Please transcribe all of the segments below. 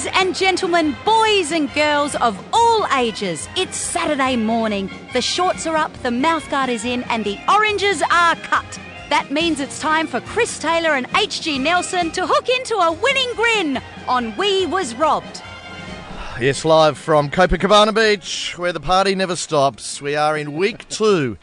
Ladies and gentlemen, boys and girls of all ages, it's Saturday morning. The shorts are up, the mouthguard is in, and the oranges are cut. That means it's time for Chris Taylor and HG Nelson to hook into a winning grin on We Was Robbed. Yes, live from Copacabana Beach, where the party never stops. We are in week two.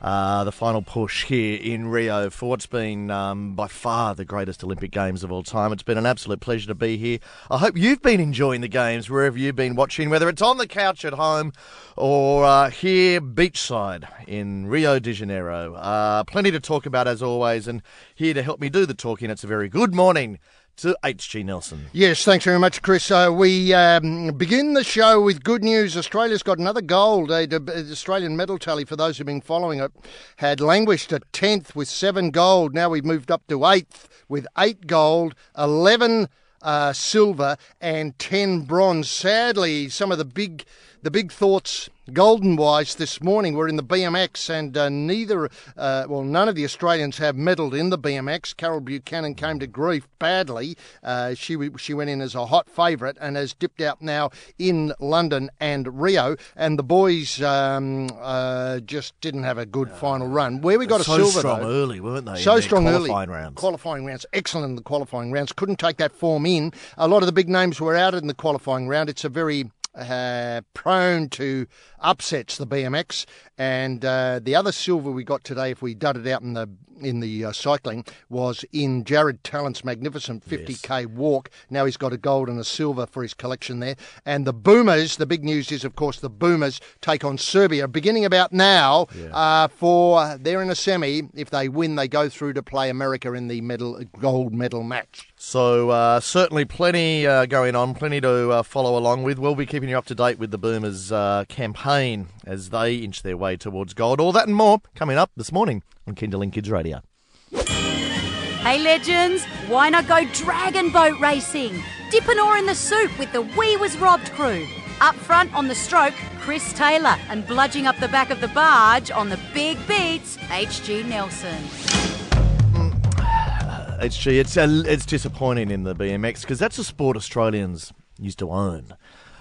Uh, the final push here in Rio for what's been um, by far the greatest Olympic Games of all time. It's been an absolute pleasure to be here. I hope you've been enjoying the Games wherever you've been watching, whether it's on the couch at home or uh, here beachside in Rio de Janeiro. Uh, plenty to talk about as always, and here to help me do the talking, it's a very good morning to HG Nelson. Yes, thanks very much, Chris. Uh, we um, begin the show with good news. Australia's got another gold. The Australian medal tally, for those who've been following it, had languished at 10th with seven gold. Now we've moved up to 8th with eight gold, 11 uh, silver, and 10 bronze. Sadly, some of the big, the big thoughts Golden wise this morning we're in the BMX and uh, neither, uh, well, none of the Australians have medalled in the BMX. Carol Buchanan came to grief badly. Uh, she she went in as a hot favourite and has dipped out now in London and Rio. And the boys um, uh, just didn't have a good final run. Where we got so a silver So strong though, early, weren't they? So strong qualifying early. rounds. Qualifying rounds, excellent in the qualifying rounds. Couldn't take that form in. A lot of the big names were out in the qualifying round. It's a very uh, prone to upsets the BMX, and uh, the other silver we got today, if we dud it out in the in the uh, cycling, was in Jared Tallent's magnificent 50k walk. Now he's got a gold and a silver for his collection there. And the Boomers, the big news is, of course, the Boomers take on Serbia beginning about now. Uh, for they're in a semi. If they win, they go through to play America in the medal gold medal match. So uh, certainly plenty uh, going on, plenty to uh, follow along with. We'll be keeping you up to date with the Boomers uh, campaign as they inch their way towards gold. All that and more coming up this morning on Kinderling Kids Radio. Hey legends, why not go dragon boat racing? Dip an oar in the soup with the We Was Robbed crew. Up front on the stroke, Chris Taylor, and bludging up the back of the barge on the big beats, HG Nelson. HG, it's uh, it's disappointing in the BMX because that's a sport Australians used to own.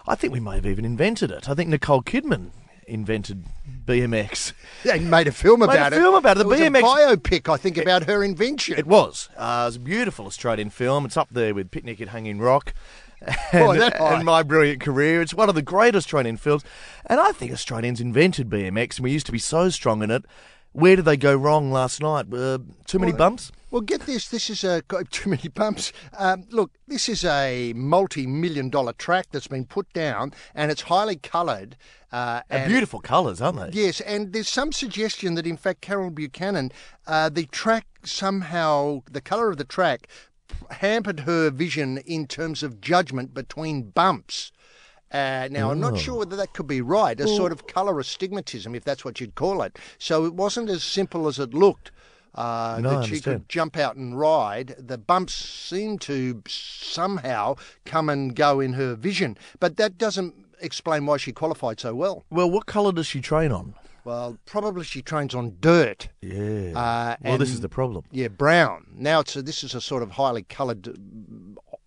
I think we may have even invented it. I think Nicole Kidman invented BMX. They made a film about Made a it. film about it. The was BMX a biopic, I think, about her invention. It was. Uh, it was a beautiful Australian film. It's up there with Picnic at Hanging Rock. And, that high. and My Brilliant Career. It's one of the great Australian films. And I think Australians invented BMX and we used to be so strong in it. Where did they go wrong last night? Uh, too many bumps? Well, get this. This is a got too many bumps. Um, look, this is a multi-million dollar track that's been put down, and it's highly coloured. Uh, And and beautiful colours, aren't they? Yes, and there's some suggestion that in fact Carol Buchanan, uh, the track somehow the colour of the track hampered her vision in terms of judgment between bumps. Uh, now, I'm not sure whether that could be right, a sort of colour astigmatism, if that's what you'd call it. So it wasn't as simple as it looked. Uh, No, I that she could jump out and ride. The bumps seem to somehow come and go in her vision, but that doesn't explain why she qualified so well. Well, what colour does she train on? Well, probably she trains on dirt. Yeah. Uh, well, this is the problem. Yeah, brown. Now it's a, this is a sort of highly coloured.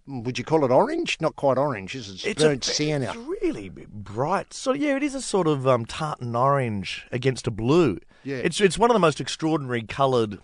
Would you call it orange? Not quite orange. Is It's burnt a, sienna. It's really bright. So yeah, it is a sort of um, tartan orange against a blue. Yeah. It's it's one of the most extraordinary coloured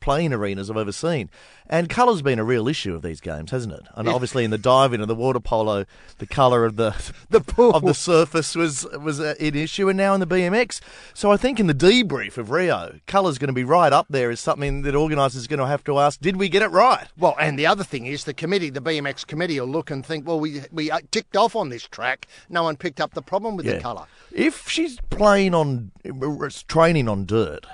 playing arenas I've ever seen. And colour's been a real issue of these games, hasn't it? And obviously in the diving and the water polo, the colour of the The pool. of the surface was was an issue, and now in the BMX. So I think in the debrief of Rio, colour's going to be right up there as something that organisers are going to have to ask: Did we get it right? Well, and the other thing is the committee, the BMX committee, will look and think, well, we we uh, ticked off on this track. No one picked up the problem with the colour. If she's playing on, training on dirt,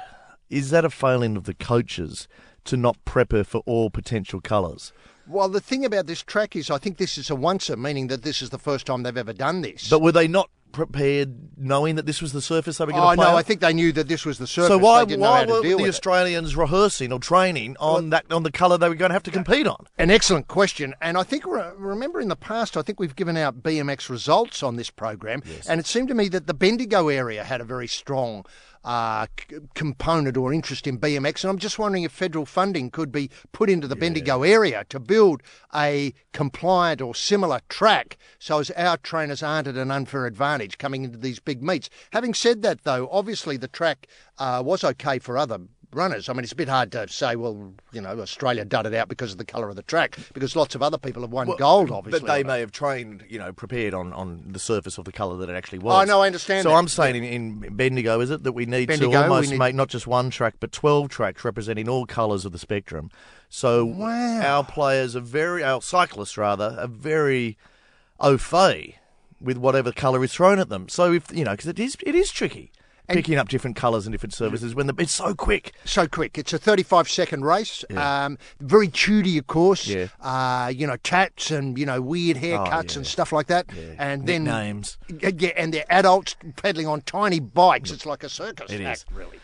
is that a failing of the coaches to not prep her for all potential colours? Well, the thing about this track is, I think this is a oncer, meaning that this is the first time they've ever done this. But were they not prepared, knowing that this was the surface they were going oh to play? no, on? I think they knew that this was the surface. so why, they didn't know why were the with it. Australians rehearsing or training on that on the colour they were going to have to compete on? An excellent question. And I think, re- remember in the past, I think we've given out BMX results on this program. And it seemed to me that the Bendigo area had a very strong uh, c- component or interest in BMX. And I'm just wondering if federal funding could be put into the Bendigo area to build a compliant or similar track so as our trainers aren't at an unfair advantage coming into these big meets. Having said that, though, obviously the track uh, was okay for other runners. I mean, it's a bit hard to say, well, you know, Australia dudded out because of the colour of the track, because lots of other people have won gold, obviously. But they it. may have trained, you know, prepared on, on the surface of the colour that it actually oh, was. Oh, know, I understand So that. I'm saying in, in Bendigo, is it that we need Bendigo, to almost need- make not just one track, but 12 tracks representing all colours of the spectrum. So Wow. our players are very, our cyclists rather, are very au fait with whatever colour is thrown at them. So if, you know, because it is, it is tricky. Picking up different colours and different services when the, it's so quick. so quick. It's a 35 second race. Um, very chooty, of course. Yeah. Uh, you know, tats and, you know, weird haircuts yeah. and stuff like that. And then. Nicknames. Yeah, and they're adults pedaling on tiny bikes. It's like a circus It act, is. really.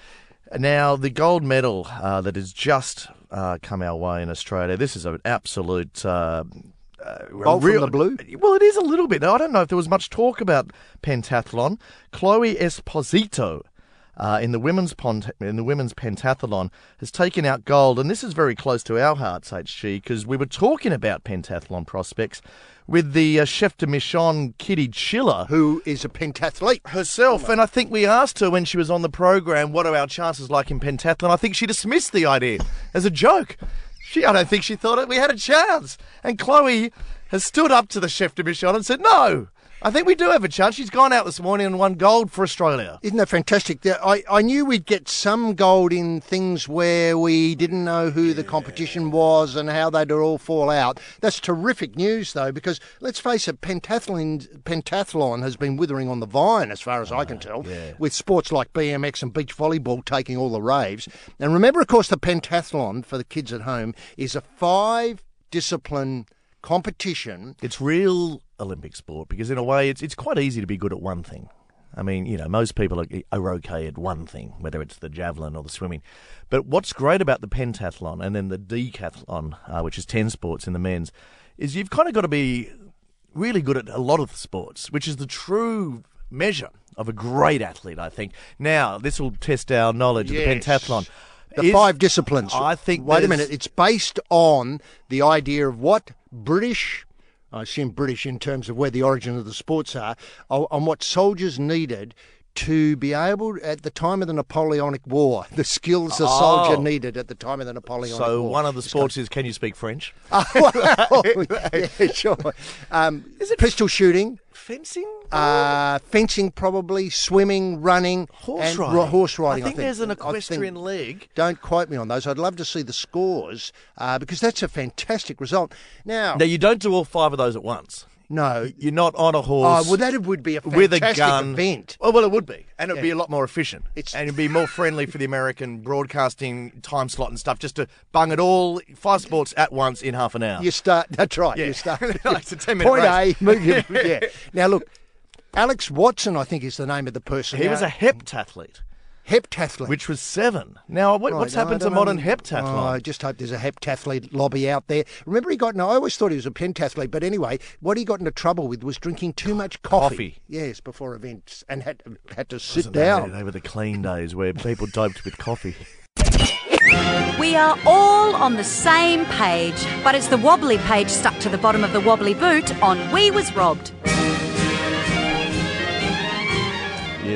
Now, the gold medal uh, that has just uh, come our way in Australia, this is an absolute. Uh, uh, Gold from the blue? Well, it is a little bit. I don't know if there was much talk about pentathlon. Chloe Esposito. Uh, in the women's pont- in the women's pentathlon has taken out gold, and this is very close to our hearts, HG, because we were talking about pentathlon prospects with the uh, chef de mission Kitty Chiller, Who is a pentathlete. herself. And I think we asked her when she was on the program, what are our chances like in pentathlon? I think she dismissed the idea as a joke. She, I don't think she thought it, we had a chance. And Chloe has stood up to the chef de mission and said, no, I think we do have a chance. She's gone out this morning and won gold for Australia. Isn't that fantastic? I, I knew we'd get some gold in things where we didn't know who the competition was and how they'd all fall out. That's terrific news, though, because let's face it, pentathlon, pentathlon has been withering on the vine, as far as I can ah, tell, yeah. with sports like BMX and beach volleyball taking all the raves. And remember, of course, the pentathlon for the kids at home is a five discipline competition. It's real Olympic sport because, in a way, it's it's quite easy to be good at one thing. I mean, you know, most people are, are okay at one thing, whether it's the javelin or the swimming. But what's great about the pentathlon and then the decathlon, uh, which is 10 sports in the men's, is you've kind of got to be really good at a lot of the sports, which is the true measure of a great athlete, I think. Now, this will test our knowledge Yes. of the pentathlon. The Is- five disciplines. I think Wait a minute. It's based on the idea of what British, I assume British in terms of where the origin of the sports are, on what soldiers needed to be able, at the time of the Napoleonic War, the skills a soldier Oh. needed at the time of the Napoleonic War. So one of the sports is can you speak French? well, yeah, sure. Um, is it pistol shooting? Fencing? Uh, fencing, probably swimming, running, Horse and riding. ro- horse riding. I think, there's an I think- equestrian leg. Don't quote me on those. I'd love to see the scores uh, because that's a fantastic result. Now, Now you don't do all five of those at once. No, You're not on a horse oh, well, that would be a fantastic with a gun. event. Oh, well, it would be, and it'd be a lot more efficient, It's- and it'd be more friendly for the American broadcasting time slot and stuff. Just to bung it all five sports at once in half an hour. You start. That's right. Yeah. You start. Like it's a 10-minute Point race. A, move your, yeah. Now look, Alex Watson, I think, is the name of the person. He was a heptathlete, heptathlete. which was seven. Now, what, Right, what's now, happened to modern know- heptathlon? Oh, I just hope there's a heptathlete lobby out there. Remember, he got. No, I always thought he was a pentathlete, but anyway, what he got into trouble with was drinking too much coffee. Coffee. Yes, before events, and had had to sit Wasn't down. it? They were the clean days where people doped with coffee. We are all on the same page, but it's the wobbly page stuck to the bottom of the wobbly boot on We Was Robbed.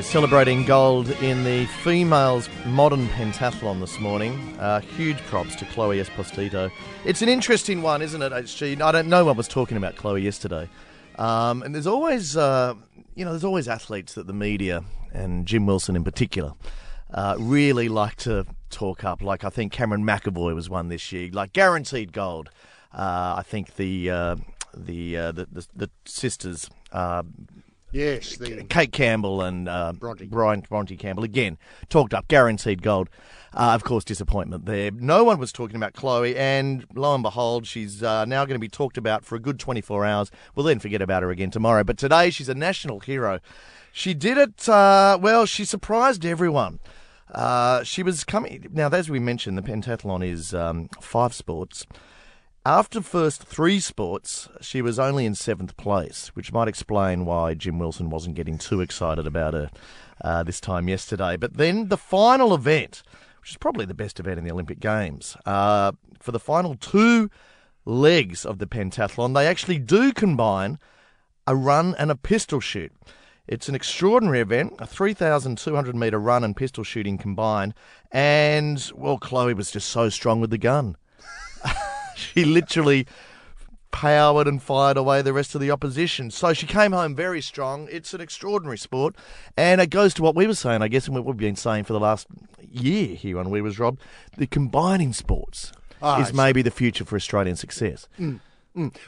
Celebrating gold in the females' modern pentathlon this morning. Uh, huge props to Chloe Esposito. It's an interesting one, isn't it, HG? I don't. No one was talking about Chloe yesterday, um, and there's always, uh, you know, there's always athletes that the media and Jim Wilson in particular uh, really like to talk up. Like I think Cameron McEvoy was one this year, like guaranteed gold. Uh, I think the uh, the, uh, the the the sisters. Uh, Yes, the Kate Campbell and uh, Bronte. Brian Bronte Campbell again talked up guaranteed gold. Uh, of course, disappointment there. No one was talking about Chloe, and lo and behold, she's uh, now going to be talked about for a good 24 hours. We'll then forget about her again tomorrow. But today, she's a national hero. She did it. Uh, well, she surprised everyone. Uh, she was coming now, as we mentioned, the pentathlon is um, five sports. After first three sports, she was only in seventh place, which might explain why Jim Wilson wasn't getting too excited about her uh, this time yesterday. But then the final event, which is probably the best event in the Olympic Games, uh, for the final two legs of the pentathlon, they actually do combine a run and a pistol shoot. It's an extraordinary event, a 3,200 metre run and pistol shooting combined. And, well, Chloe was just so strong with the gun. she literally powered and fired away the rest of the opposition. So she came home very strong. It's an extraordinary sport. And it goes to what we were saying, I guess, and what we've been saying for the last year here on We Was Rob. The combining sports Ah, is maybe the future for Australian success. Mm.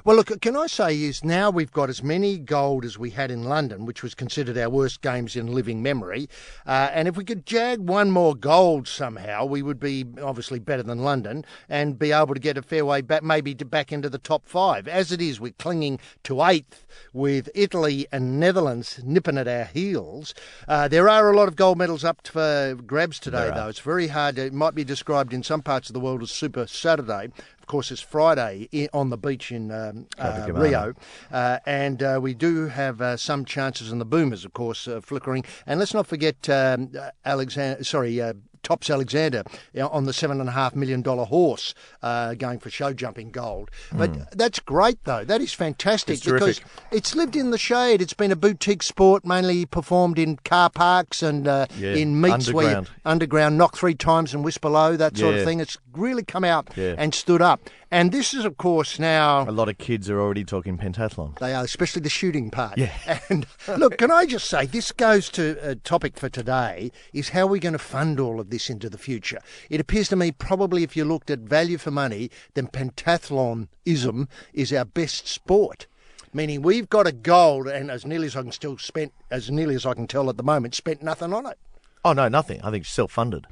Well, look, can I say is now we've got as many gold as we had in London, which was considered our worst games in living memory. Uh, and if we could jag one more gold somehow, we would be obviously better than London and be able to get a fair way back, maybe to back into the top five. As it is, we're clinging to eighth with Italy and Netherlands nipping at our heels. Uh, there are a lot of gold medals up for grabs today, though. It's very hard. It might be described in some parts of the world as Super Saturday. Of course, it's Friday on the beach in um, uh, Rio, uh, and uh, we do have uh, some chances in the boomers, of course, uh, flickering. And let's not forget um, uh, Alexander. Sorry. Uh, Tops Alexander on the seven and a half million dollar horse, uh, going for show jumping gold. But that's great, though. That is fantastic It's because it's lived in the shade. It's been a boutique sport, mainly performed in car parks and uh, Yeah, in meets where underground. underground, knock three times and whisper low, that sort of thing. It's really come out Yeah. and stood up. And this is, of course, now A lot of kids are already talking pentathlon. they are, especially the shooting part. Yeah. And look, can I just say, this goes to a topic for today is how we're going to fund all of this into the future. It appears to me probably if you looked at value for money, then pentathlon-ism is our best sport. Meaning we've got a gold, and as nearly as I can still spent, as nearly as I can tell at the moment, spent nothing on it. Oh, no, nothing. I think it's self-funded.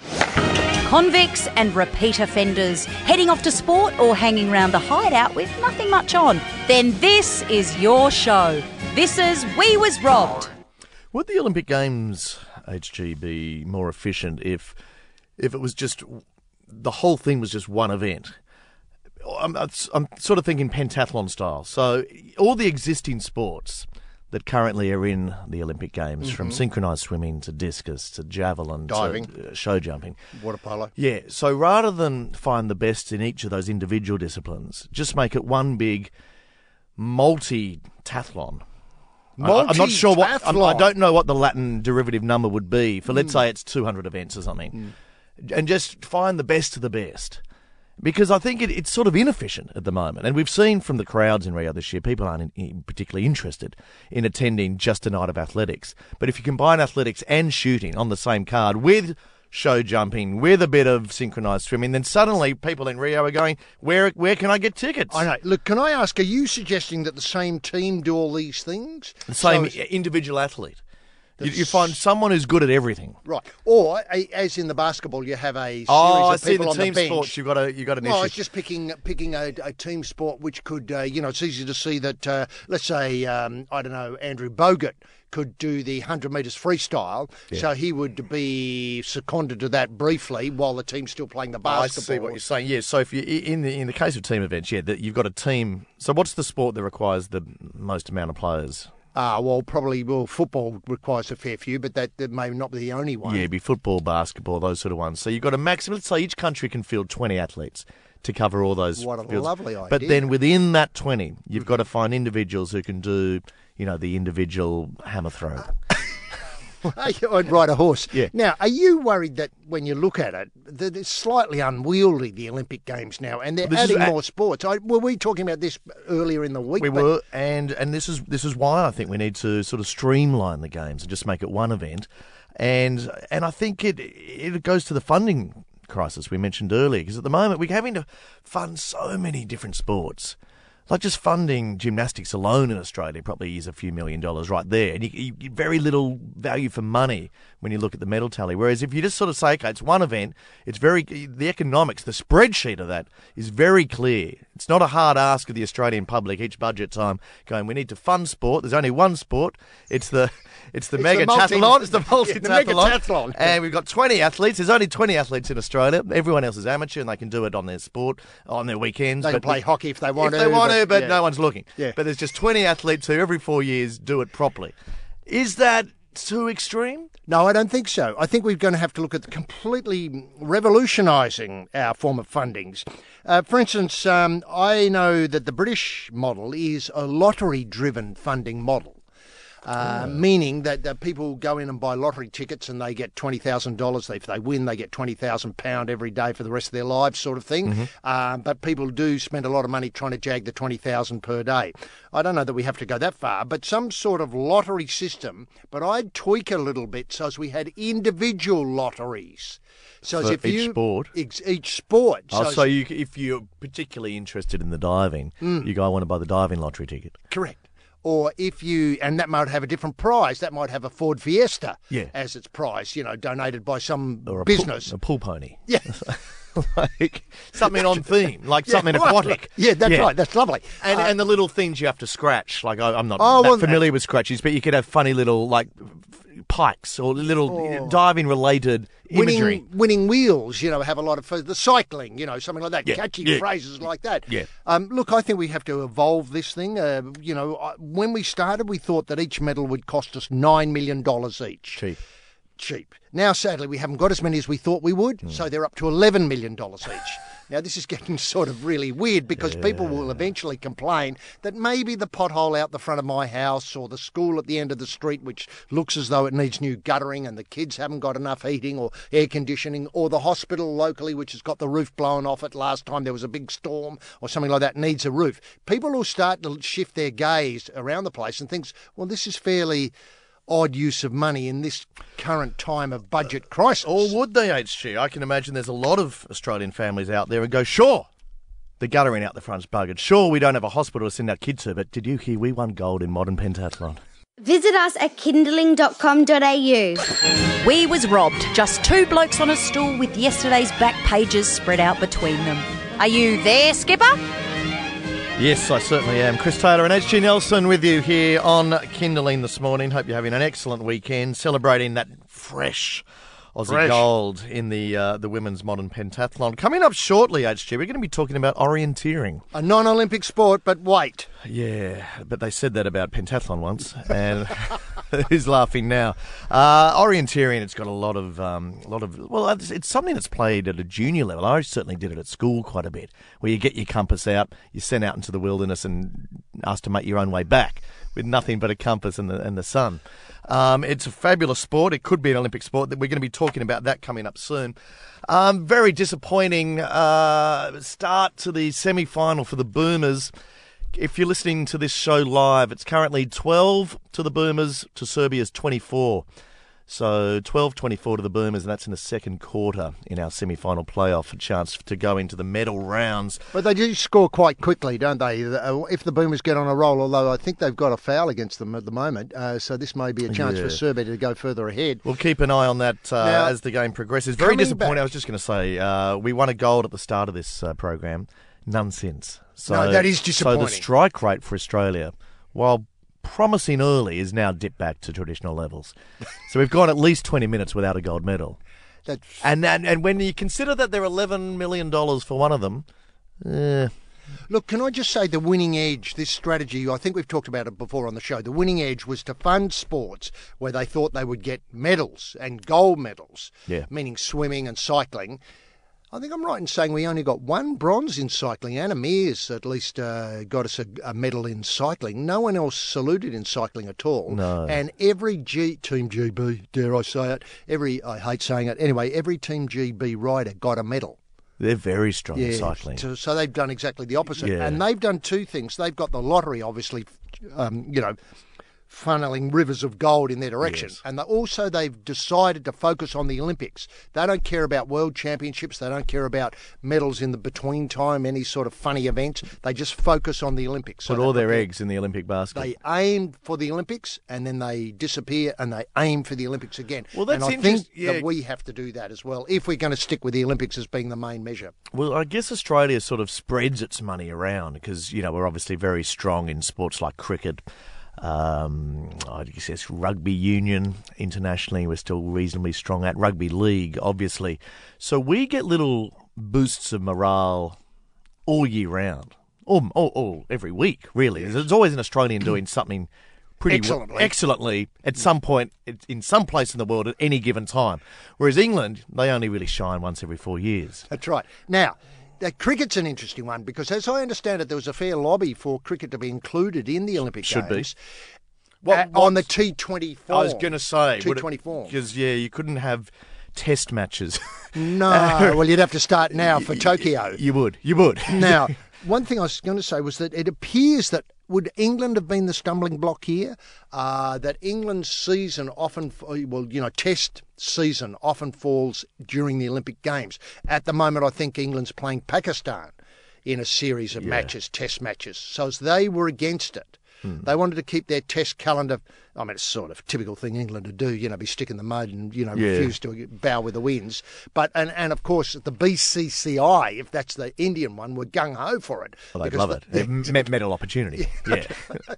Convicts and repeat offenders heading off to sport or hanging round the hideout with nothing much on. Then this is your show. This is We Was Robbed. Would the Olympic Games HG be more efficient if if it was just the whole thing was just one event? I'm, I'm sort of thinking pentathlon style. So all the existing sports that currently are in the Olympic Games, from synchronized swimming to discus to javelin Diving. to uh, show jumping. Water polo. Yeah, so rather than find the best in each of those individual disciplines, just make it one big multi-tathlon. I- I'm not sure what. I'm, I don't know what the Latin derivative number would be for. Let's mm. say it's 200 events or something, mm. and just find the best of the best. Because I think it, it's sort of inefficient at the moment, and we've seen from the crowds in Rio this year, people aren't in, in particularly interested in attending just a night of athletics. But if you combine athletics and shooting on the same card with show jumping, with a bit of synchronized swimming, then suddenly people in Rio are going, "Where where can I get tickets?" I know. Look, can I ask, are you suggesting that the same team do all these things? The same So individual athlete. You, you find someone who's good at everything. Right. Or, as in the basketball, you have a series Oh, I of see. people The on team the bench. sports, you've got a you got an Well, issue. it's just picking picking a, a team sport which could, uh, you know, it's easy to see that, uh, let's say, um, I don't know, Andrew Bogut could do the 100 metres freestyle, so he would be seconded to that briefly while the team's still playing the Oh, I basketball. see what you're saying. Yeah. So if you in the in the case of team events, yeah, that you've got a team. So what's the sport that requires the most amount of players? Ah, well, probably, well, football requires a fair few, but that, that may not be the only one. Yeah, it'd be football, basketball, those sort of ones. So you've got a maximum. Let's say each country can field 20 athletes to cover all those. What a fields. lovely But then within that 20, you've got to find individuals who can do, you know, the individual hammer throw. I'd ride a horse. Yeah. Now, are you worried that when you look at it, that it's slightly unwieldy, the Olympic Games now, and they're This adding a- more sports? I, were we talking about this earlier in the week? We But- were, and and this is this is why I think we need to sort of streamline the games and just make it one event, and and I think it it goes to the funding crisis we mentioned earlier because at the moment we're having to fund so many different sports. Like just funding gymnastics alone in Australia probably is a few million dollars right there, and you, you get very little value for money when you look at the medal tally. Whereas if you just sort of say, okay, it's one event, it's very the economics, the spreadsheet of that is very clear. It's not a hard ask of the Australian public each budget time going, we need to fund sport. There's only one sport. It's the it's the It's mega the multi-. It's the Yeah, multi the mega tathlon. tathlon. And we've got 20 athletes. There's only 20 athletes in Australia. Everyone else is amateur and they can do it on their sport, on their weekends. They can but play hockey if they want to. if to. they want to, but yeah. no one's looking. Yeah. But there's just 20 athletes who every four years do it properly. Is that too extreme? No, I don't think so. I think we're going to have to look at completely revolutionising our form of fundings. Uh, for instance, um, I know that the British model is a lottery driven funding model. Uh, Meaning that uh, people go in and buy lottery tickets and they get twenty thousand dollars. If they win, they get twenty thousand pound every day for the rest of their lives, sort of thing. Uh, but people do spend a lot of money trying to jag the twenty thousand per day. I don't know that we have to go that far, but some sort of lottery system. But I'd tweak a little bit so as we had individual lotteries. So as if each you, sport? ex- each sport. Oh, as- so you, if you're particularly interested in the diving, Mm. you go, I want to buy the diving lottery ticket. Correct. Or if you, and that might have a different prize. That might have a Ford Fiesta Yeah. as its prize, you know, donated by some Or a pool- business. a pool pony. yeah. like something on theme, like Yeah, something right. aquatic. Yeah, that's right. That's lovely. And, Uh, and the little things you have to scratch. Like I, I'm not Oh, that well, familiar with scratches, but you could have funny little like pikes or little diving related imagery. Winning, winning wheels, you know, have a lot of the cycling, you know, something like that. Yeah, Catchy yeah. phrases like that. Yeah. Um, look, I think we have to evolve this thing. Uh, you know, I- when we started, we thought that each medal would cost us nine million dollars each. Cheap. Cheap. Now, sadly, we haven't got as many as we thought we would, so hmm. they're up to $11 million each. Now, this is getting sort of really weird because people will eventually complain that maybe the pothole out the front of my house or the school at the end of the street, which looks as though it needs new guttering and the kids haven't got enough heating or air conditioning, or the hospital locally, which has got the roof blown off it last time there was a big storm or something like that, needs a roof. People will start to shift their gaze around the place and thinks, well, this is fairly odd use of money in this current time of budget crisis. Or would they, HG? I can imagine there's a lot of Australian families out there and go, sure, the guttering out the front's buggered. Sure, we don't have a hospital to send our kids to, but did you hear we won gold in modern pentathlon? Visit us at kinderling.com.au. We was robbed. Just two blokes on a stool with yesterday's back pages spread out between them. Are you there, Skipper? Yes, I certainly am. Chris Taylor and HG Nelson with you here on Kinderling this morning. Hope you're having an excellent weekend, celebrating that fresh Aussie Fresh. gold in the uh, the women's modern pentathlon. Coming up shortly, HG, we're going to be talking about orienteering. A non Olympic sport, but wait. Yeah, but they said that about pentathlon once, and who's laughing now? Uh, orienteering, it's got a lot of, um, a lot of. Well, it's, it's something that's played at a junior level. I certainly did it at school quite a bit, where you get your compass out, you're sent out into the wilderness, and asked to make your own way back with nothing but a compass and the and the sun. Um, it's a fabulous sport. It could be an Olympic sport. We're going to be talking about that coming up soon. Um, very disappointing uh, start to the semi final for the Boomers. If you're listening to this show live, it's currently 12 to the Boomers to Serbia's 24. So 12 24 to the Boomers, and that's in the second quarter in our semi final playoff. A chance to go into the medal rounds. But they do score quite quickly, don't they? Uh, If the Boomers get on a roll, although I think they've got a foul against them at the moment, uh, so this may be a chance Yeah. for Serbia to go further ahead. We'll keep an eye on that uh, Now, as the game progresses. Very disappointing. back- I was just going to say, uh, we won a gold at the start of this uh, program. None since. So, No, that is disappointing. So the strike rate for Australia, while promising early, is now dipped back to traditional levels. so we've gone at least 20 minutes without a gold medal. That's, And, and, and when you consider that they're $11 million for one of them, eh, Look, can I just say the winning edge, this strategy, I think we've talked about it before on the show. The winning edge was to fund sports where they thought they would get medals and gold medals, Yeah. meaning swimming and cycling. I think I'm right in saying we only got one bronze in cycling. Anna Meares at least uh, got us a, a medal in cycling. No one else saluted in cycling at all. No. And every G Team GB, dare I say it, every I hate saying it anyway. Every Team GB rider got a medal. they're very strong in cycling. So, so they've done exactly the opposite. Yeah. And they've done two things. They've got the lottery, obviously, um, you know, funneling rivers of gold in their direction. Yes. And they, also, they've decided to focus on the Olympics. They don't care about world championships. They don't care about medals in the between time, any sort of funny events. They just focus on the Olympics. Put they all their eggs in the Olympic basket. They aim for the Olympics and then they disappear and they aim for the Olympics again. Well, that's and I think yeah. that we have to do that as well if we're going to stick with the Olympics as being the main measure. Well, I guess Australia sort of spreads its money around because, you know, we're obviously very strong in sports like cricket. Um, I guess rugby union internationally, we're still reasonably strong at. Rugby league, obviously. So we get little boosts of morale all year round, or, or, or every week, really. There's always an Australian doing something pretty Excellently. excellently at some point in some place in the world at any given time. Whereas England, they only really shine once every four years. That's right. Now, the cricket's an interesting one because, as I understand it, there was a fair lobby for cricket to be included in the Olympic Should be. Games. What- uh, on the T20 form. I was going to say T20 form. because yeah, you couldn't have test matches. No, well, you'd have to start now for Tokyo. you would, you would. Now, one thing I was going to say was that it appears that would England have been the stumbling block here? Uh, that England's season often, well, you know, test season often falls during the Olympic Games. At the moment, I think England's playing Pakistan in a series of matches, test matches. So as they were against it. They wanted to keep their test calendar. I mean, it's sort of typical thing England to do, you know, be stick in the mud and you know Yeah. refuse to bow with the winds. But and and of course the BCCI, if that's the Indian one, were gung ho for it. Well, they'd love the- it. They've met medal opportunity. Yeah.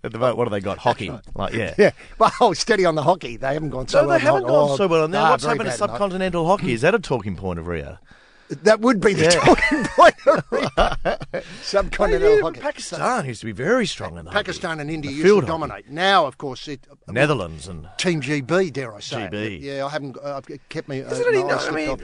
At the moment, what have they got? Hockey. Like yeah. Yeah, well, steady on the hockey. They haven't gone so No, well. they haven't gone hockey. so well. Now, Ah, what's happened to subcontinental hockey? Is that a talking point of Rio? That would be the Yeah. talking point Rio. subcontinental hockey. Pakistan used to be very strong in the hockey. Pakistan and India The used to hockey. dominate. Now, of course, it, Netherlands and Team GB, dare I say? it. GB. Yeah, I haven't. Uh, it kept me. Uh, Isn't it? no, I I mean,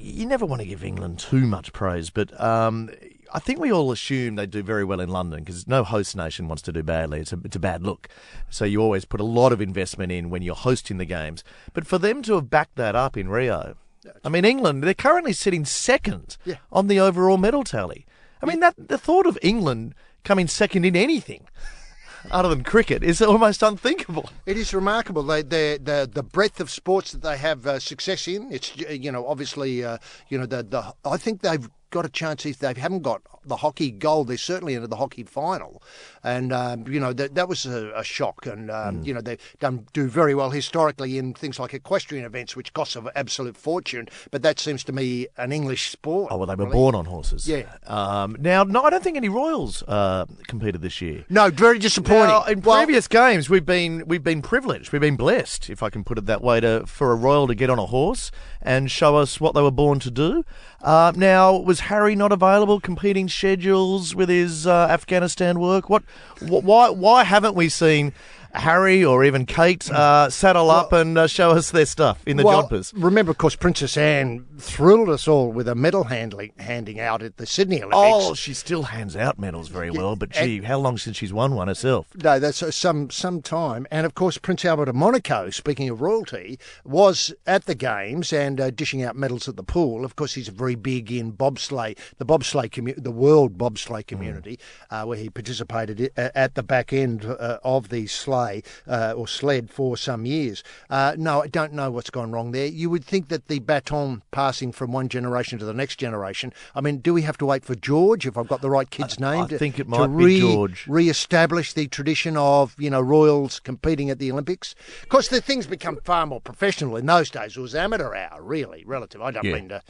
you never want to give England too much praise, but um, I think we all assume they do very well in London because no host nation wants to do badly. It's a, it's a bad look. So you always put a lot of investment in when you're hosting the games. But for them to have backed that up in Rio, I mean, England, they're currently sitting second Yeah. on the overall medal tally. I mean, that the thought of England coming second in anything other than cricket is almost unthinkable. It is remarkable. They, they, the the breadth of sports that they have uh, success in. It's you know obviously uh, you know the the I think they've got a chance if they haven't got the hockey gold. They're certainly into the hockey final, and um, you know that that was a, a shock. And um, you know they've done do very well historically in things like equestrian events, which cost an absolute fortune. But that seems to me an English sport. Oh well, they were really. born on horses. Yeah. Um, now, no, I don't think any Royals uh, competed this year. No, very disappointing. Now, in Well, previous games, we've been we've been privileged, we've been blessed, if I can put it that way, to for a royal to get on a horse and show us what they were born to do. Uh, now, was Harry not available, competing schedules with his uh, Afghanistan work? What, wh- why, why haven't we seen? Harry or even Kate uh, saddle up and uh, show us their stuff in the well, jumpers. Remember, of course, Princess Anne thrilled us all with a medal handling, handing out at the Sydney Olympics. Oh, she still hands out medals very well, but gee, how long since she's won one herself? No, that's uh, some some time, and of course Prince Albert of Monaco. Speaking of royalty, was at the games and uh, dishing out medals at the pool. Of course, he's very big in bobsleigh, the bobsleigh commu- the world bobsleigh community, uh, where he participated at the back end uh, of the sleigh uh, or sled for some years. Uh, no, I don't know what's gone wrong there. You would think that the baton passing from one generation to the next generation. I mean, do we have to wait for George? If I've got the right kid's name, I to- think it to might be re- George. re-establish the tradition of you know royals competing at the Olympics. Of course, the things become far more professional in those days. It was amateur hour, really, relative. I don't Yeah. mean to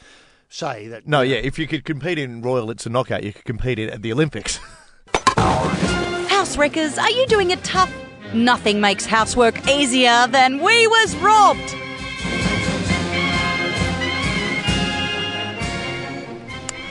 say that. No, yeah, if you could compete in Royal, it's a knockout. You could compete in, at the Olympics. House wreckers, are you doing it tough? Nothing makes housework easier than we was robbed.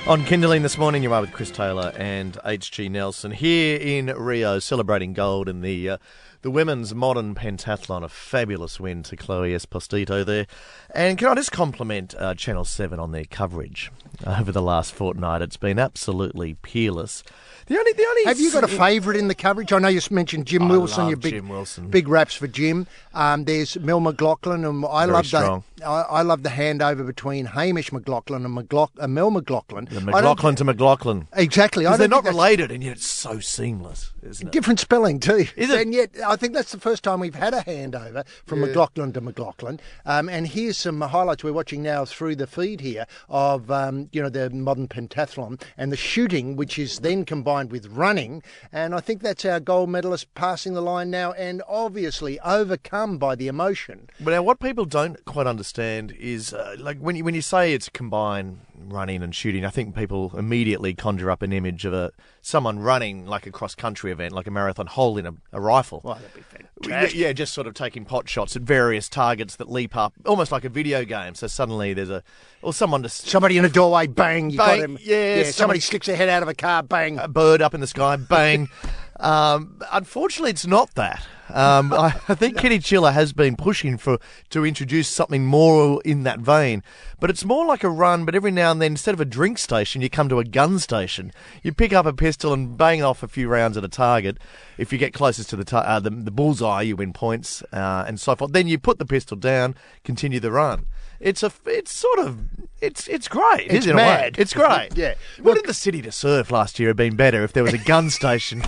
On Kindling this morning, you are with Chris Taylor and H.G. Nelson here in Rio, celebrating gold in the uh, the women's modern pentathlon. A fabulous win to Chloe Esposito there. And can I just compliment uh, Channel 7 on their coverage over the last fortnight? It's been absolutely peerless. The only, the only Have you got a favourite in the coverage? I know you mentioned Jim I Wilson. love Your big, Jim Wilson. big raps for Jim. Um, there's Mel McLaughlin, and I Very love strong. the I, I love the handover between Hamish McLachlan and McLaugh, uh, Mel McLaughlin. The McLaughlin to McLaughlin. exactly. Because they're not related, and yet it's so seamless, isn't it? Different spelling too. Is it? And yet, I think that's the first time we've had a handover from McLaughlin to McLaughlin. Um, and here's some highlights we're watching now through the feed here of um, you know the modern pentathlon and the shooting, which is then combined with running. And I think that's our gold medalist passing the line now, and obviously overcome by the emotion. But now, what people don't quite understand is uh, like when you when you say it's combined running and shooting, I think people immediately conjure up an image of a someone running like a cross country event, like a marathon, holding a, a rifle. Well, that'd be fantastic. Yeah, yeah, just sort of taking pot shots at various targets that leap up, almost like a video game. So suddenly there's a or someone just Somebody in a doorway, bang, you Bang, got him. yeah, somebody somebody- sticks their head out of a car, bang. a bird up in the sky, bang. Um, unfortunately, it's not that. Um, I, I think Kenny Chiller has been pushing for to introduce something more in that vein, but it's more like a run. But every now and then, instead of a drink station, you come to a gun station. You pick up a pistol and bang off a few rounds at a target. If you get closest to the ta- uh, the, the bullseye, you win points uh, and so forth. Then you put the pistol down, continue the run. It's a, it's sort of, it's it's great. It's in a mad. It's great. Yeah. Wouldn't the city to surf last year have been better if there was a gun station?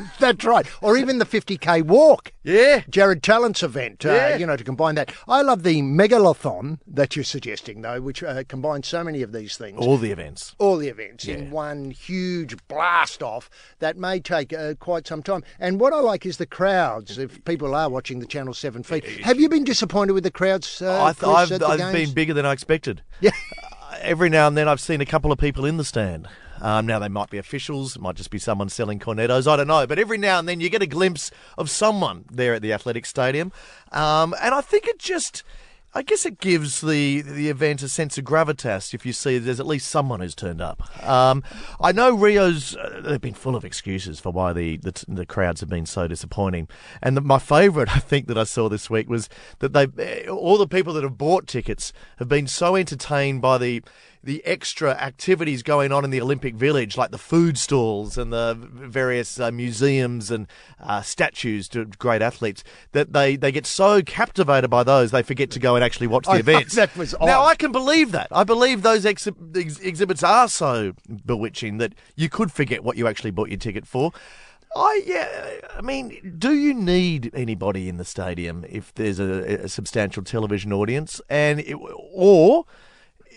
That's right. Or even the 50k walk. Yeah. Jared Tallent's event, uh, Yeah. you know, to combine that. I love the megalathon that you're suggesting, though, which uh, combines so many of these things. All the events. all the events Yeah. in one huge blast off that may take uh, quite some time. And what I like is the crowds. If people are watching the Channel Seven feed, have you been disappointed with the crowds? Uh, I th- I've, the I've been bigger than I expected. Yeah. Every now and then I've seen a couple of people in the stand. Um, now they might be officials, might just be someone selling Cornettos, I don't know. But every now and then you get a glimpse of someone there at the athletic stadium, um, and I think it just, I guess it gives the the event a sense of gravitas if you see there's at least someone who's turned up. Um, I know Rio's uh, they've been full of excuses for why the the, the crowds have been so disappointing, and the, my favourite I think that I saw this week was that they all the people that have bought tickets have been so entertained by the the extra activities going on in the Olympic Village, like the food stalls and the various uh, museums and uh, statues to great athletes, that they, they get so captivated by those they forget to go and actually watch the I events. that was now. I can believe that. I believe those exhi- ex- exhibits are so bewitching that you could forget what you actually bought your ticket for. I yeah, I mean, do you need anybody in the stadium if there's a, a substantial television audience, and it, or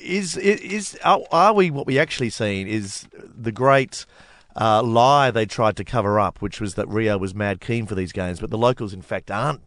is is are, are we what we actually seen is the great uh, lie they tried to cover up, which was that Rio was mad keen for these games, but the locals in fact aren't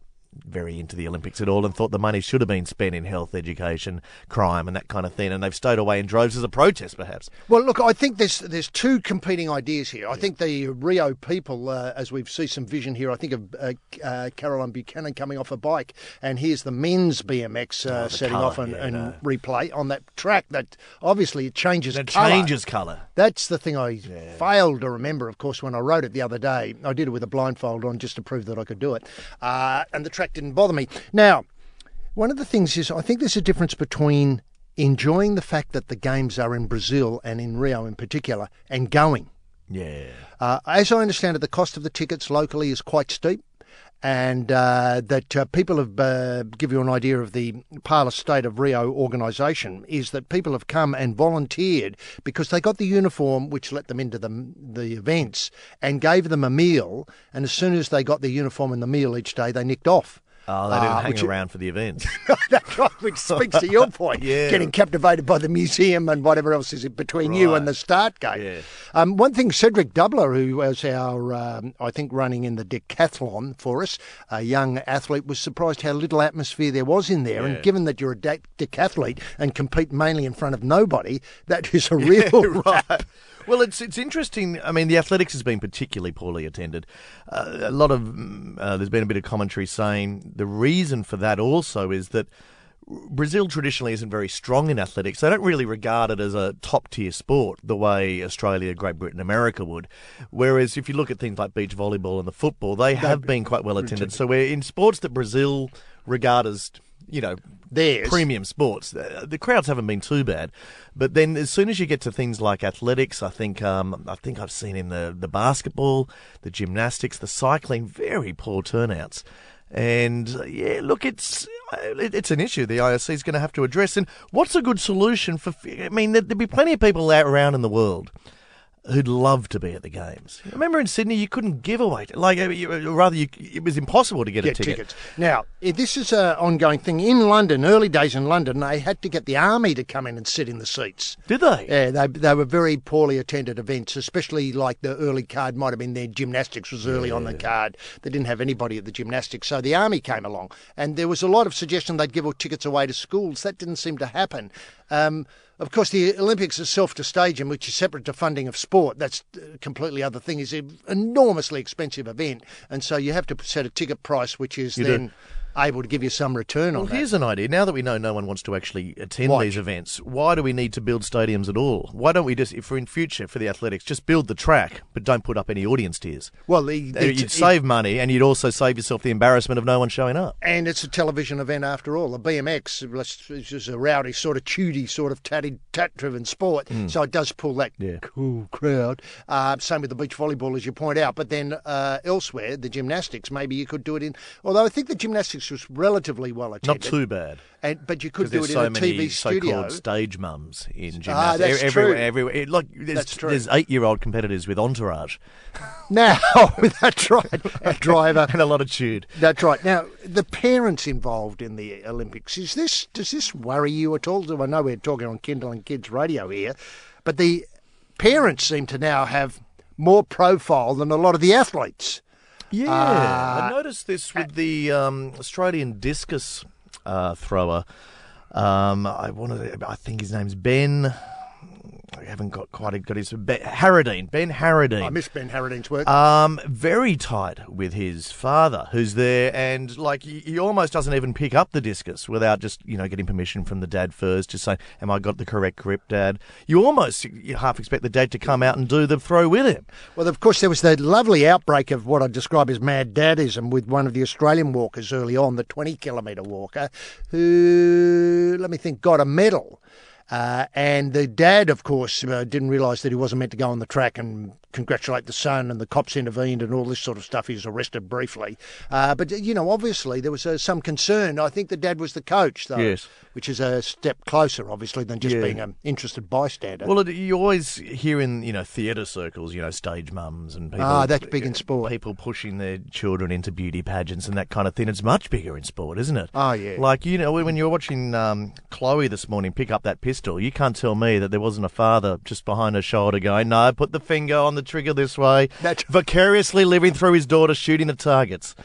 very into the Olympics at all and thought the money should have been spent in health, education, crime, and that kind of thing, and they've stowed away in droves as a protest, perhaps. Well, look, I think there's there's two competing ideas here. I think the Rio people, uh, as we see some vision here, I think of uh, uh, Caroline Buchanan coming off a bike, and here's the men's BMX uh, Oh, the setting colour, off and, yeah, and no. replay on that track that obviously it changes It colour. changes colour. That's the thing I failed to remember, of course, when I wrote it the other day. I did it with a blindfold on just to prove that I could do it. Uh, and the track didn't bother me. Now, one of the things is I think there's a difference between enjoying the fact that the games are in Brazil and in Rio in particular and going. Yeah. Uh, as I understand it, the cost of the tickets locally is quite steep. And uh, that uh, people have, uh, give you an idea of the Parlor State of Rio organisation, is that people have come and volunteered because they got the uniform which let them into the, the events and gave them a meal. And as soon as they got the uniform and the meal each day, they nicked off. Oh, they didn't Uh, hang around for the events. That's right, which speaks to your point. Yeah. Getting captivated by the museum and whatever else is between you and the start gate. Yeah. Um, one thing, Cedric Dubler, who was our, um, I think, running in the decathlon for us, a young athlete, was surprised how little atmosphere there was in there. Yeah. And given that you're a de- decathlete and compete mainly in front of nobody, that is a real right. Well, it's it's interesting. I mean, the athletics has been particularly poorly attended. Uh, a lot of mm, uh, there's been a bit of commentary saying the reason for that also is that Brazil traditionally isn't very strong in athletics. They don't really regard it as a top tier sport the way Australia, Great Britain, America would. Whereas if you look at things like beach volleyball and the football, they have been quite well attended. So we're in sports that Brazil regard as you know Theirs. premium sports. The crowds haven't been too bad, but then as soon as you get to things like athletics, I think um, I think I've seen in the the basketball, the gymnastics, the cycling, very poor turnouts. And uh, yeah, look, it's uh, it, it's an issue the IOC is going to have to address. And what's a good solution for? I mean, there, there'd be plenty of people out around in the world who'd love to be at the games. Remember in Sydney, you couldn't give away, like, uh, you- uh, rather, you, it was impossible to get, a ticket. tickets. Now, this is an ongoing thing. In London, early days in London, they had to get the army to come in and sit in the seats. Did they? Yeah, they, they were very poorly attended events, especially like the early card might have been their gymnastics was early on the card. They didn't have anybody at the gymnastics, so the army came along, and there was a lot of suggestion they'd give all tickets away to schools. That didn't seem to happen. Um, of course, the Olympics itself to stage them, which is separate to funding of sport, that's a completely other thing. is an enormously expensive event, and so you have to set a ticket price, which is You do. Able to give you some return Well, on that. here's an idea. Now that we know no one wants to actually attend Watch. these events, why do we need to build stadiums at all? Why don't we just, if we're in future for the athletics, just build the track, but don't put up any audience tiers? Well, the, the- You'd it- save money, and you'd also save yourself the embarrassment of no one showing up. And it's a television event after all. The BMX is just a rowdy, sort of tooty, sort of tatty, tat-driven sport. So it does pull that Yeah. cool crowd. Uh, same with the beach volleyball, as you point out. But then uh, elsewhere, the gymnastics, maybe you could do it in. Although I think the gymnastics was relatively well attended. Not too bad. And, but you could do it in so a many TV studio. so-called stage mums in gymnastics. Ah, that's everywhere, true. everywhere. Look, there's, there's eight-year-old competitors with entourage Now, that's right. A driver. and a lot of tude. That's right. Now, the parents involved in the Olympics is this? Does this worry you at all? I know we're talking on Kinderling Kids Radio here, but the parents seem to now have more profile than a lot of the athletes. Yeah, Uh, I noticed this with the um, Australian discus uh, thrower. Um, I wanted, I think his name's Ben. I haven't got quite got his ben, Harradine. Ben Harradine. I miss Ben Harradine's work. Um, very tight with his father, who's there, and like he, he almost doesn't even pick up the discus without just you know getting permission from the dad first, just saying, "Am I got the correct grip, Dad?" You almost you half expect the dad to come out and do the throw with him. Well, of course, there was that lovely outbreak of what I describe as mad dadism with one of the Australian walkers early on, the 20 kilometre walker, who, let me think, got a medal. Uh, and the dad, of course, uh, didn't realise that he wasn't meant to go on the track and congratulate the son, and the cops intervened and all this sort of stuff. He was arrested briefly. Uh, but, you know, obviously there was uh, some concern. I think the dad was the coach, though, Yes. which is a step closer, obviously, than just Yeah. being an interested bystander. Well, it, you always hear in you know theatre circles, you know, stage mums and people. Ah, that's big in sport. People pushing their children into beauty pageants and that kind of thing. It's much bigger in sport, isn't it? Oh, yeah. Like you know, when you were watching um, Chloe this morning pick up that pistol, you can't tell me that there wasn't a father just behind her shoulder going, "No, put the finger on the trigger this way." That's- vicariously living through his daughter shooting at targets.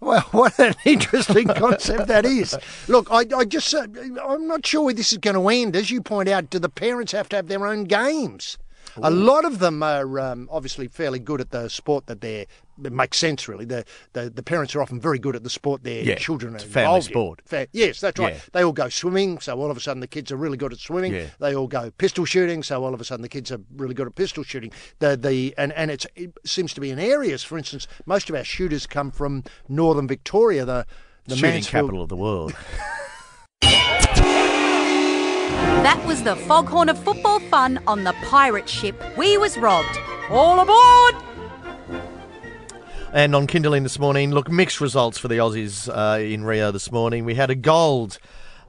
Well, what an interesting concept that is. Look, I, I just, uh, I'm not sure where this is going to end. As you point out, do the parents have to have their own games? A lot of them are um, obviously fairly good at the sport that they're. It makes sense, really. The, the the parents are often very good at the sport their Yeah, children are it's family involved in. sport. Fa- yes, that's right. Yeah. They all go swimming, so all of a sudden the kids are really good at swimming. Yeah. They all go pistol shooting, so all of a sudden the kids are really good at pistol shooting. The the and and it's, it seems to be in areas. For instance, most of our shooters come from northern Victoria, the the shooting Mansfield- capital of the world. That was the foghorn of football fun on the pirate ship. We was robbed. All aboard! And on Kinderling this morning, look, mixed results for the Aussies uh, in Rio this morning. We had a gold,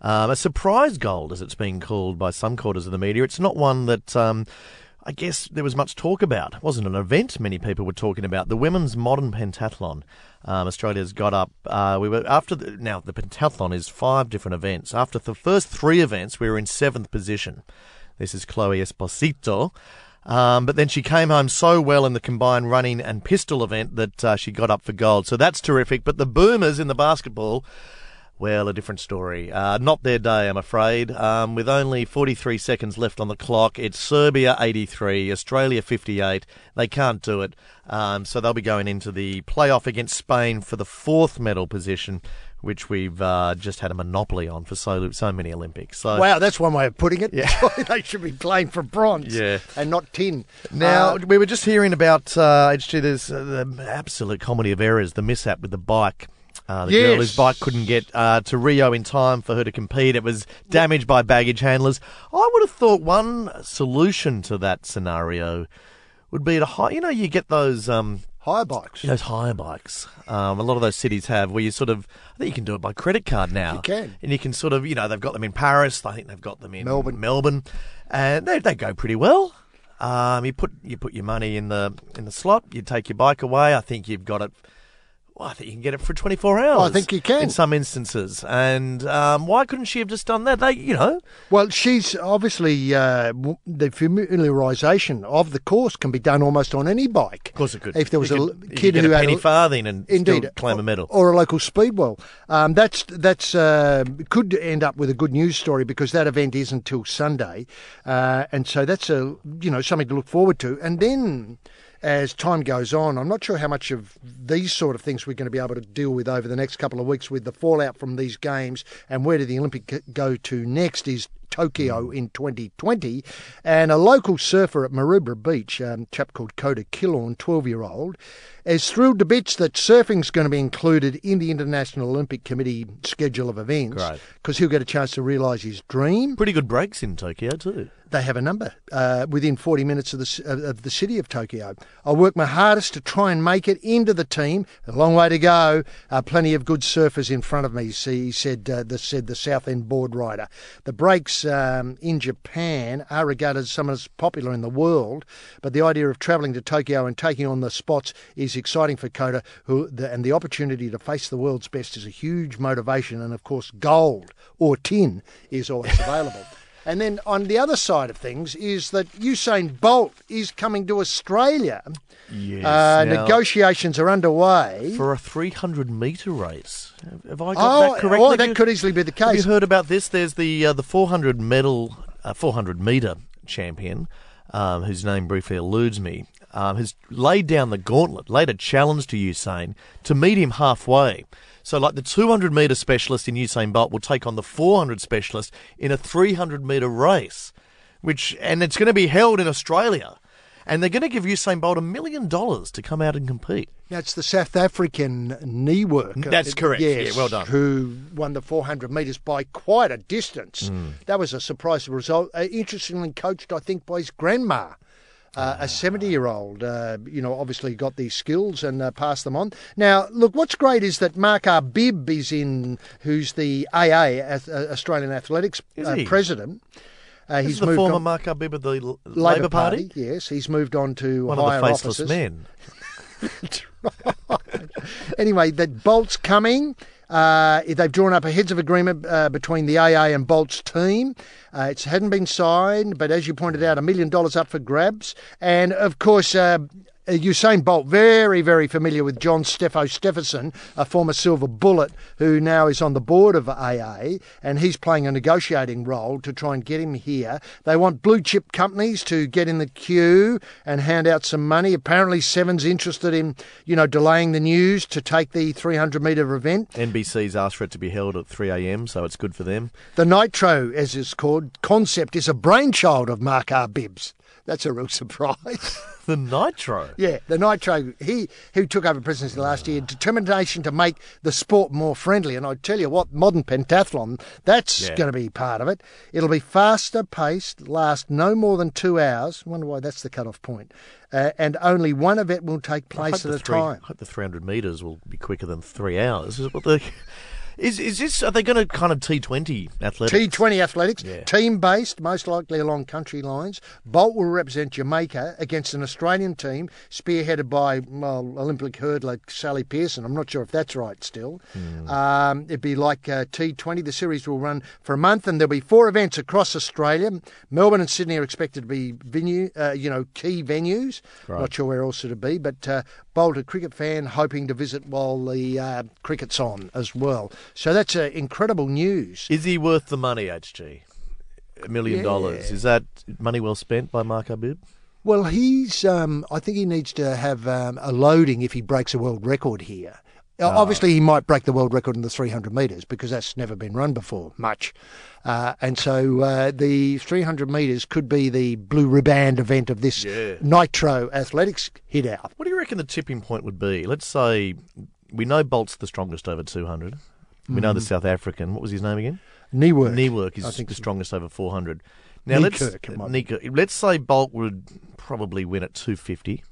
um, a surprise gold, as it's been called by some quarters of the media. It's not one that um, I guess there was much talk about. It wasn't an event many people were talking about. The women's modern pentathlon. Um, Australia's got up. Uh, we were after the, now the pentathlon is five different events. After the first three events, we were in seventh position. This is Chloe Esposito. Um, but then she came home so well in the combined running and pistol event that uh, she got up for gold. So that's terrific. But the Boomers in the basketball, well, a different story. Uh, not their day, I'm afraid. Um, with only 43 seconds left on the clock, it's Serbia 83, Australia 58. They can't do it. Um, so they'll be going into the playoff against Spain for the fourth medal position, which we've uh, just had a monopoly on for so so many Olympics. So Wow, that's one way of putting it. Yeah. they should be playing for bronze Yeah. and not tin. Now Uh, we were just hearing about uh, HG. There's uh, the absolute comedy of errors. The mishap with the bike. Uh, the girl Yes. whose bike couldn't get uh, to Rio in time for her to compete. It was damaged by baggage handlers. I would have thought one solution to that scenario would be to hire. You know, you get those. Um, hire bikes. those hire bikes. Um, a lot of those cities have where you sort of, I think you can do it by credit card now. You can. And you can sort of, you know, they've got them in Paris. I think they've got them in Melbourne. Melbourne. And they, they go pretty well. Um, you put you put your money in the in the slot. You take your bike away. I think you've got it. Well, I think you can get it for 24 hours. I think you can. in some instances. And um, why couldn't she have just done that? They, you know, Well, she's obviously uh, the familiarisation of the course can be done almost on any bike. of course it could. If there was You a could- kid who a had penny a- farthing and Indeed, still claim a medal. or a local speedwell. Um, that's that's uh, could end up with a good news story because that event isn't till Sunday, uh, and so that's a you know something to look forward to. And then as time goes on, I'm not sure how much of these sort of things we're going to be able to deal with over the next couple of weeks with the fallout from these games and where do the Olympic go to next is Tokyo in 2020. And a local surfer at Maroubra Beach, um, a chap called Coda Killorn, 12 year old, is thrilled to bits that surfing's going to be included in the International Olympic Committee schedule of events because he'll get a chance to realise his dream. Pretty good breaks in Tokyo too. They have a number uh, within 40 minutes of the, of the city of Tokyo. I work my hardest to try and make it into the team. A long way to go. Uh, plenty of good surfers in front of me. See, he said uh, the said the South End board rider. The breaks um, in Japan are regarded as some of the most popular in the world, but the idea of travelling to Tokyo and taking on the spots is exciting for Kota, who the, and the opportunity to face the world's best is a huge motivation. And of course, gold or tin is always available. And then on the other side of things is that Usain Bolt is coming to Australia. Yes. Uh, now, negotiations are underway. for a 300 metre race. Have I got oh, that correctly? oh, that could easily be the Have you case. heard about this? There's the uh, the 400 medal, uh, 400 metre champion, um, whose name briefly eludes me, um, has laid down the gauntlet, laid a challenge to Usain to meet him halfway. So, like the 200 metre specialist in Usain Bolt will take on the 400 specialist in a 300 metre race, which and it's going to be held in Australia. And they're going to give Usain Bolt a million dollars to come out and compete. Now, it's the South African Niekerk. That's correct. Yes, Yeah, well done. Who won the 400 metres by quite a distance. Hmm. That was a surprising result. Uh, interestingly coached, I think, by his grandma. Uh, a 70 year old, uh, you know, obviously got these skills and uh, passed them on. Now, look, what's great is that Mark Arbib is in, who's the AA, uh, Australian Athletics Is uh, he? president. Uh, He's the former on, Mark Arbib of the L- Labour, Labor Party. Party. Yes, he's moved on to One higher of the faceless offices. men. anyway, that Bolt's coming. Uh, they've drawn up a heads of agreement uh, between the AA and Bolt's team. Uh, it hadn't been signed, but as you pointed out, a million dollars up for grabs. And of course, uh, Uh, Usain Bolt, very, very familiar with John Steffo Steffensen, a former Silver Bullet, who now is on the board of AA, and he's playing a negotiating role to try and get him here. They want blue chip companies to get in the queue and hand out some money. Apparently, Seven's interested in, you know, delaying the news to take the 300 metre event. NBC's asked for it to be held at 3 a.m., so it's good for them. The Nitro, as it's called, concept is a brainchild of Mark Arbib's. That's a real surprise. The Nitro. Yeah, the Nitro, he who took over presidency last year, determination to make the sport more friendly. And I tell you what, modern pentathlon, that's Yeah. going to be part of it. It'll be faster paced, last no more than two hours. I wonder why that's the cut-off point. Uh, and only one event will take place at a three- time. I hope the 300 metres will be quicker than three hours. Is what the. Is, is this, are they going to kind of T20 athletics? T20 athletics, Yeah. team based, most likely along country lines. Bolt will represent Jamaica against an Australian team spearheaded by well, Olympic hurdler Sally Pearson. I'm not sure if that's right still. Hmm. Um, it'd be like uh, T20. The series will run for a month and there'll be four events across Australia. Melbourne and Sydney are expected to be venue, uh, you know, key venues. Right. Not sure where else it'll be, but uh, Bolt, a cricket fan, hoping to visit while the uh, cricket's on as well. So that's uh, incredible news. Is he worth the money, HG? A million dollars. Is that money well spent by Mark Arbib? Well, he's. Um, I think he needs to have um, a loading if he breaks a world record here. Uh, Obviously, he might break the world record in the 300 metres because that's never been run before, much. Uh, and so uh, the 300 metres could be the blue riband event of this Yeah. Nitro Athletics hit out. What do you reckon the tipping point would be? Let's say we know Bolt's the strongest over 200. We know the South African. What was his name again? Niekerk. Newark is I think the so. strongest over 400. Now let's Newkirk, it might be. Newkirk. let's say Bolt would probably win at 250.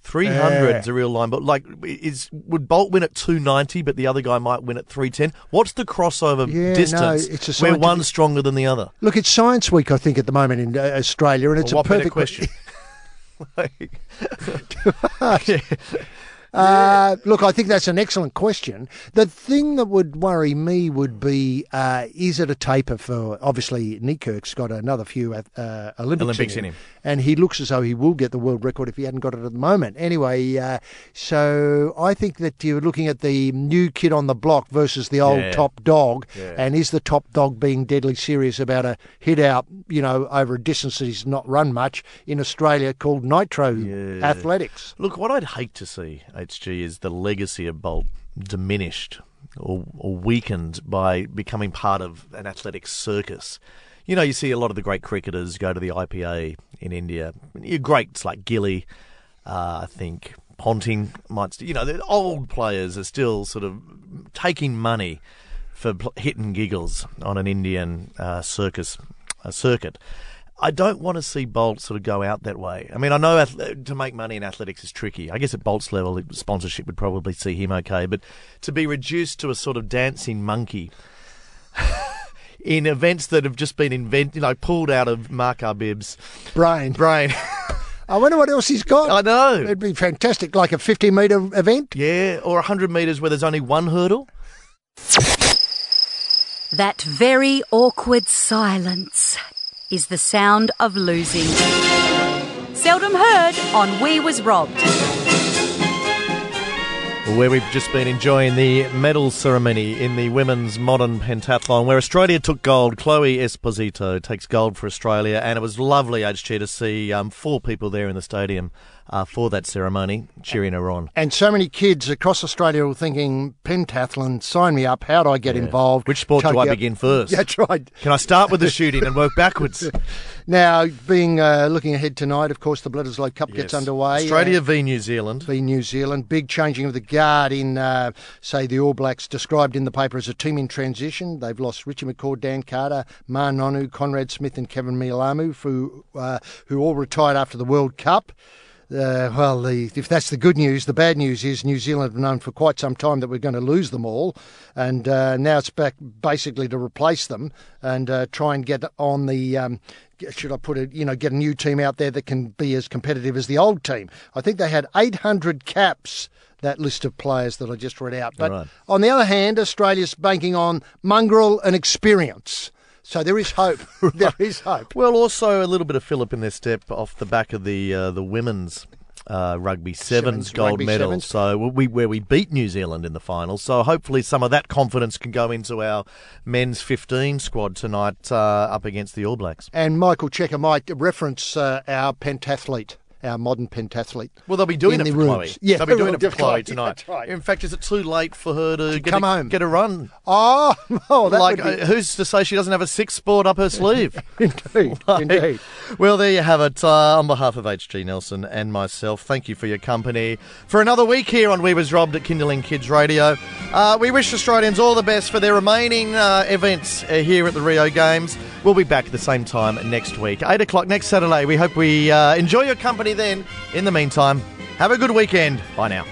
300 is a real line, but like, is would Bolt win at 290, but the other guy might win at 310? What's the crossover Yeah, no, distance it's a where one's stronger than the other? Look, it's Science Week, I think, at the moment in uh, Australia, and it's Well, a perfect question? Uh, look, I think that's an excellent question. The thing that would worry me would be uh, is it a taper for obviously Niekerk's got another few uh, Olympics, Olympics in, in him. and he looks as though he will get the world record if he hadn't got it at the moment. Anyway, uh, so I think that you're looking at the new kid on the block versus the old Yeah. top dog, Yeah. and is the top dog being deadly serious about a hit out, you know, over a distance that he's not run much in Australia called Nitro. Athletics. Look, what I'd hate to see, HG, is the legacy of Bolt diminished or, or weakened by becoming part of an athletic circus. You know, you see a lot of the great cricketers go to the IPA in India. You're greats like Gilly, uh, I think Ponting might, st- you know, the old players are still sort of taking money for pl- giggles on an Indian uh, circus uh, circuit. I don't want to see Bolt sort of go out that way. I mean, I know to make money in athletics is tricky. I guess at Bolt's level, it- sponsorship would probably see him okay, but to be reduced to a sort of dancing monkey in events that have just been invented, you know, pulled out of Mark Arbib's Brain. brain. I wonder what else he's got. I know. It'd be fantastic, like a 50 metre event. Yeah, or 100 metres where there's only one hurdle. That very awkward silence is the sound of losing. Seldom heard on We Was Robbed. where we've just been enjoying the medal ceremony in the women's modern pentathlon, where Australia took gold. Chloe Esposito takes gold for Australia, and it was lovely, HG, to see um, four people there in the stadium uh, for that ceremony, cheering her on. And so many kids across Australia are thinking, pentathlon, sign me up. How do I get involved? Which sport do I begin first? That's right. Can I start with the shooting and work backwards? Now, being uh, looking ahead tonight, of course, the Bledisloe Cup gets underway. Australia Uh, v New Zealand. v New Zealand. Big changing of the guard in, uh, say, the All Blacks, described in the paper as a team in transition. They've lost Richie McCaw, Dan Carter, Ma'a Nonu, Conrad Smith, and Keven Mealamu, who, uh, who all retired after the World Cup. Uh, well, the, if that's the good news, the bad news is New Zealand have known for quite some time that we're going to lose them all, and uh, now it's back basically to replace them and uh, try and get on the. Um, should I put it? You know, get a new team out there that can be as competitive as the old team. I think they had 800 caps. That list of players that I just read out. But Right. on the other hand, Australia's banking on mongrel and experience. So there is hope. There is hope. Well, also a little bit of fillip in their step off the back of the uh, the women's uh, rugby sevens, Sevens, gold rugby medal. sevens. So we where we beat New Zealand in the final. So hopefully some of that confidence can go into our men's 15 squad tonight uh, up against the All Blacks. And Michael Cheika might reference uh, our pentathlete, our modern pentathlete. Well, they'll be doing it for rooms. Chloe. Yeah, they'll be doing it for Chloe tonight. That's right. In fact, is it too late for her to, get come a, home. get a run? Oh, oh like, be, uh, who's to say she doesn't have a sixth sport up her sleeve? indeed, indeed. Well, there you have it. Uh, on behalf of HG Nelson and myself, thank you for your company for another week here on We Was Robbed at Kinderling Kids Radio. Uh, we wish Australians all the best for their remaining uh, events uh, here at the Rio Games. We'll be back at the same time next week, 8 o'clock next Saturday. We hope we uh, enjoy your company then. In the meantime, have a good weekend. Bye now.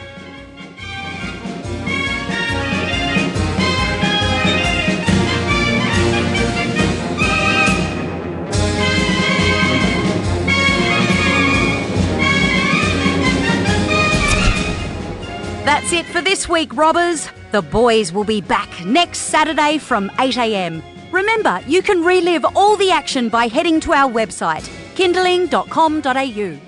That's it for this week, robbers. The boys will be back next Saturday from 8am. Remember, you can relive all the action by heading to our website, kinderling.com.au.